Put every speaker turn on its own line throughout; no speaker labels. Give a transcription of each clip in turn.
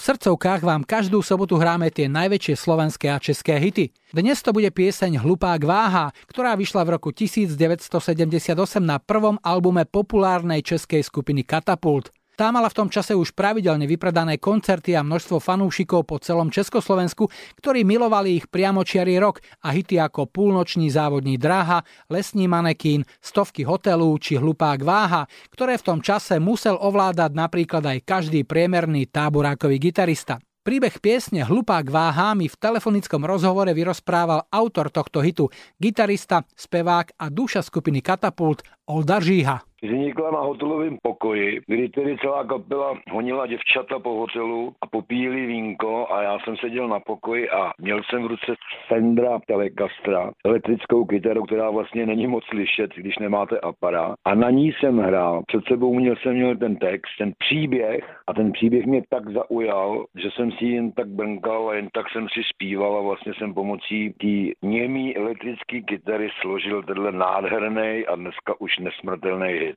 V srdcovkách vám každú sobotu hráme tie najväčšie slovenské a české hity. Dnes to bude pieseň Hlupák váha, ktorá vyšla v roku 1978 na prvom albume populárnej českej skupiny Katapult. Tá mala v tom čase už pravidelne vypredané koncerty a množstvo fanúšikov po celom Československu, ktorí milovali ich priamočiarý rok a hity ako Púlnoční závodní dráha, Lesní manekín, Stovky hotelu či Hlupák váha, ktoré v tom čase musel ovládať napríklad aj každý priemerný táborákový gitarista. Príbeh piesne Hlupák váha mi v telefonickom rozhovore vyrozprával autor tohto hitu, gitarista, spevák a duša skupiny Katapult Olda Žíha
vznikla na hotelovém pokoji, kdy tedy celá kapela honila děvčata po hotelu a popíjeli vínko a já jsem seděl na pokoji a měl jsem v ruce Fendra Telecastra, elektrickou kytaru, která vlastně není moc slyšet, když nemáte aparát. A na ní jsem hrál. Před sebou měl jsem měl ten text, ten příběh a ten příběh mě tak zaujal, že jsem si jen tak brnkal a jen tak jsem si zpíval a vlastně jsem pomocí té němý elektrické kytary složil tenhle nádherný a dneska už nesmrtelný hit.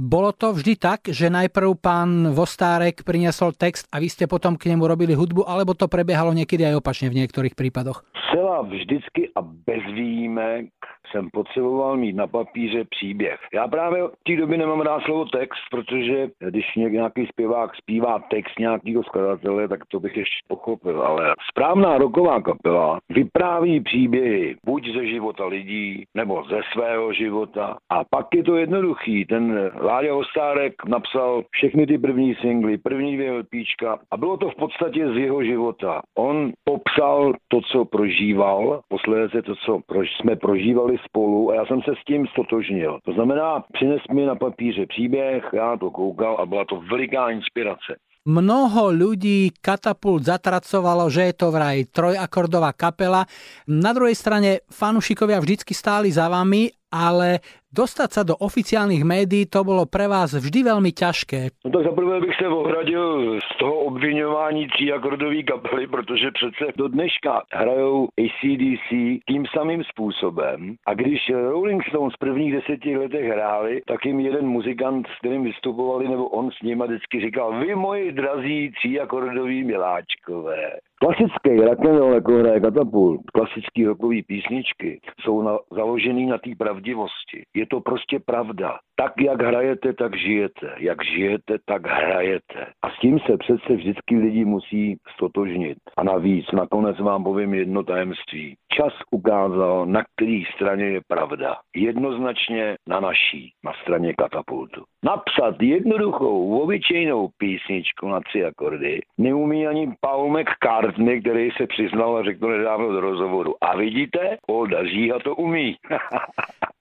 Bolo to vždy tak, že najprv pán Vostárek priniesol text a vy ste potom k nemu robili hudbu, alebo to prebiehalo niekedy aj opačne v niektorých prípadoch?
Celá vždycky a bez výjimek jsem potřeboval mít na papíře příběh. Já právě v té době nemám rád slovo text, protože když nějaký zpěvák zpívá text nějakého skladatele, tak to bych ještě pochopil. Ale správná roková kapela vypráví příběhy buď ze života lidí, nebo ze svého života. A pak je to jednoduchý. Ten Láďa Ostárek napsal všechny ty první singly, první dvě LPčka a bylo to v podstatě z jeho života. On popsal to, co prožíval, posledně to, co jsme prožívali spolu a já jsem se s tím stotožnil. To znamená, přines mi na papíře příběh, já to koukal a byla to veliká inspirace.
Mnoho ľudí Katapult zatracovalo, že je to vraj trojakordová kapela. Na druhej strane fanúšikovia vždycky stáli za vami, ale Dostať sa do oficiálnych médií to bolo pre vás vždy veľmi ťažké.
No tak zaprvé bych se ohradil z toho obvinování tříakordový kapely, protože přece do dneška hrajou ACDC tím samým způsobem. A když Rolling Stones v prvních deseti letech hráli, tak jim jeden muzikant, s kterým vystupovali, nebo on s nimi vždycky říkal, vy moji drazí tříakordoví miláčkové, Klasický rock'n'roll, jako hraje Katapult, klasický rockový písničky, jsou na, založený na té pravdivosti. Je to prostě pravda. Tak, jak hrajete, tak žijete. Jak žijete, tak hrajete. A s tím se přece vždycky lidi musí stotožnit. A navíc, nakonec vám povím jedno tajemství. Čas ukázal, na které straně je pravda. Jednoznačně na naší, na straně katapultu. Napsat jednoduchou, obyčejnou písničku na tři akordy neumí ani Paul McCartney, který se přiznal a řekl nedávno do rozhovoru. A vidíte, Olda Žíha to umí.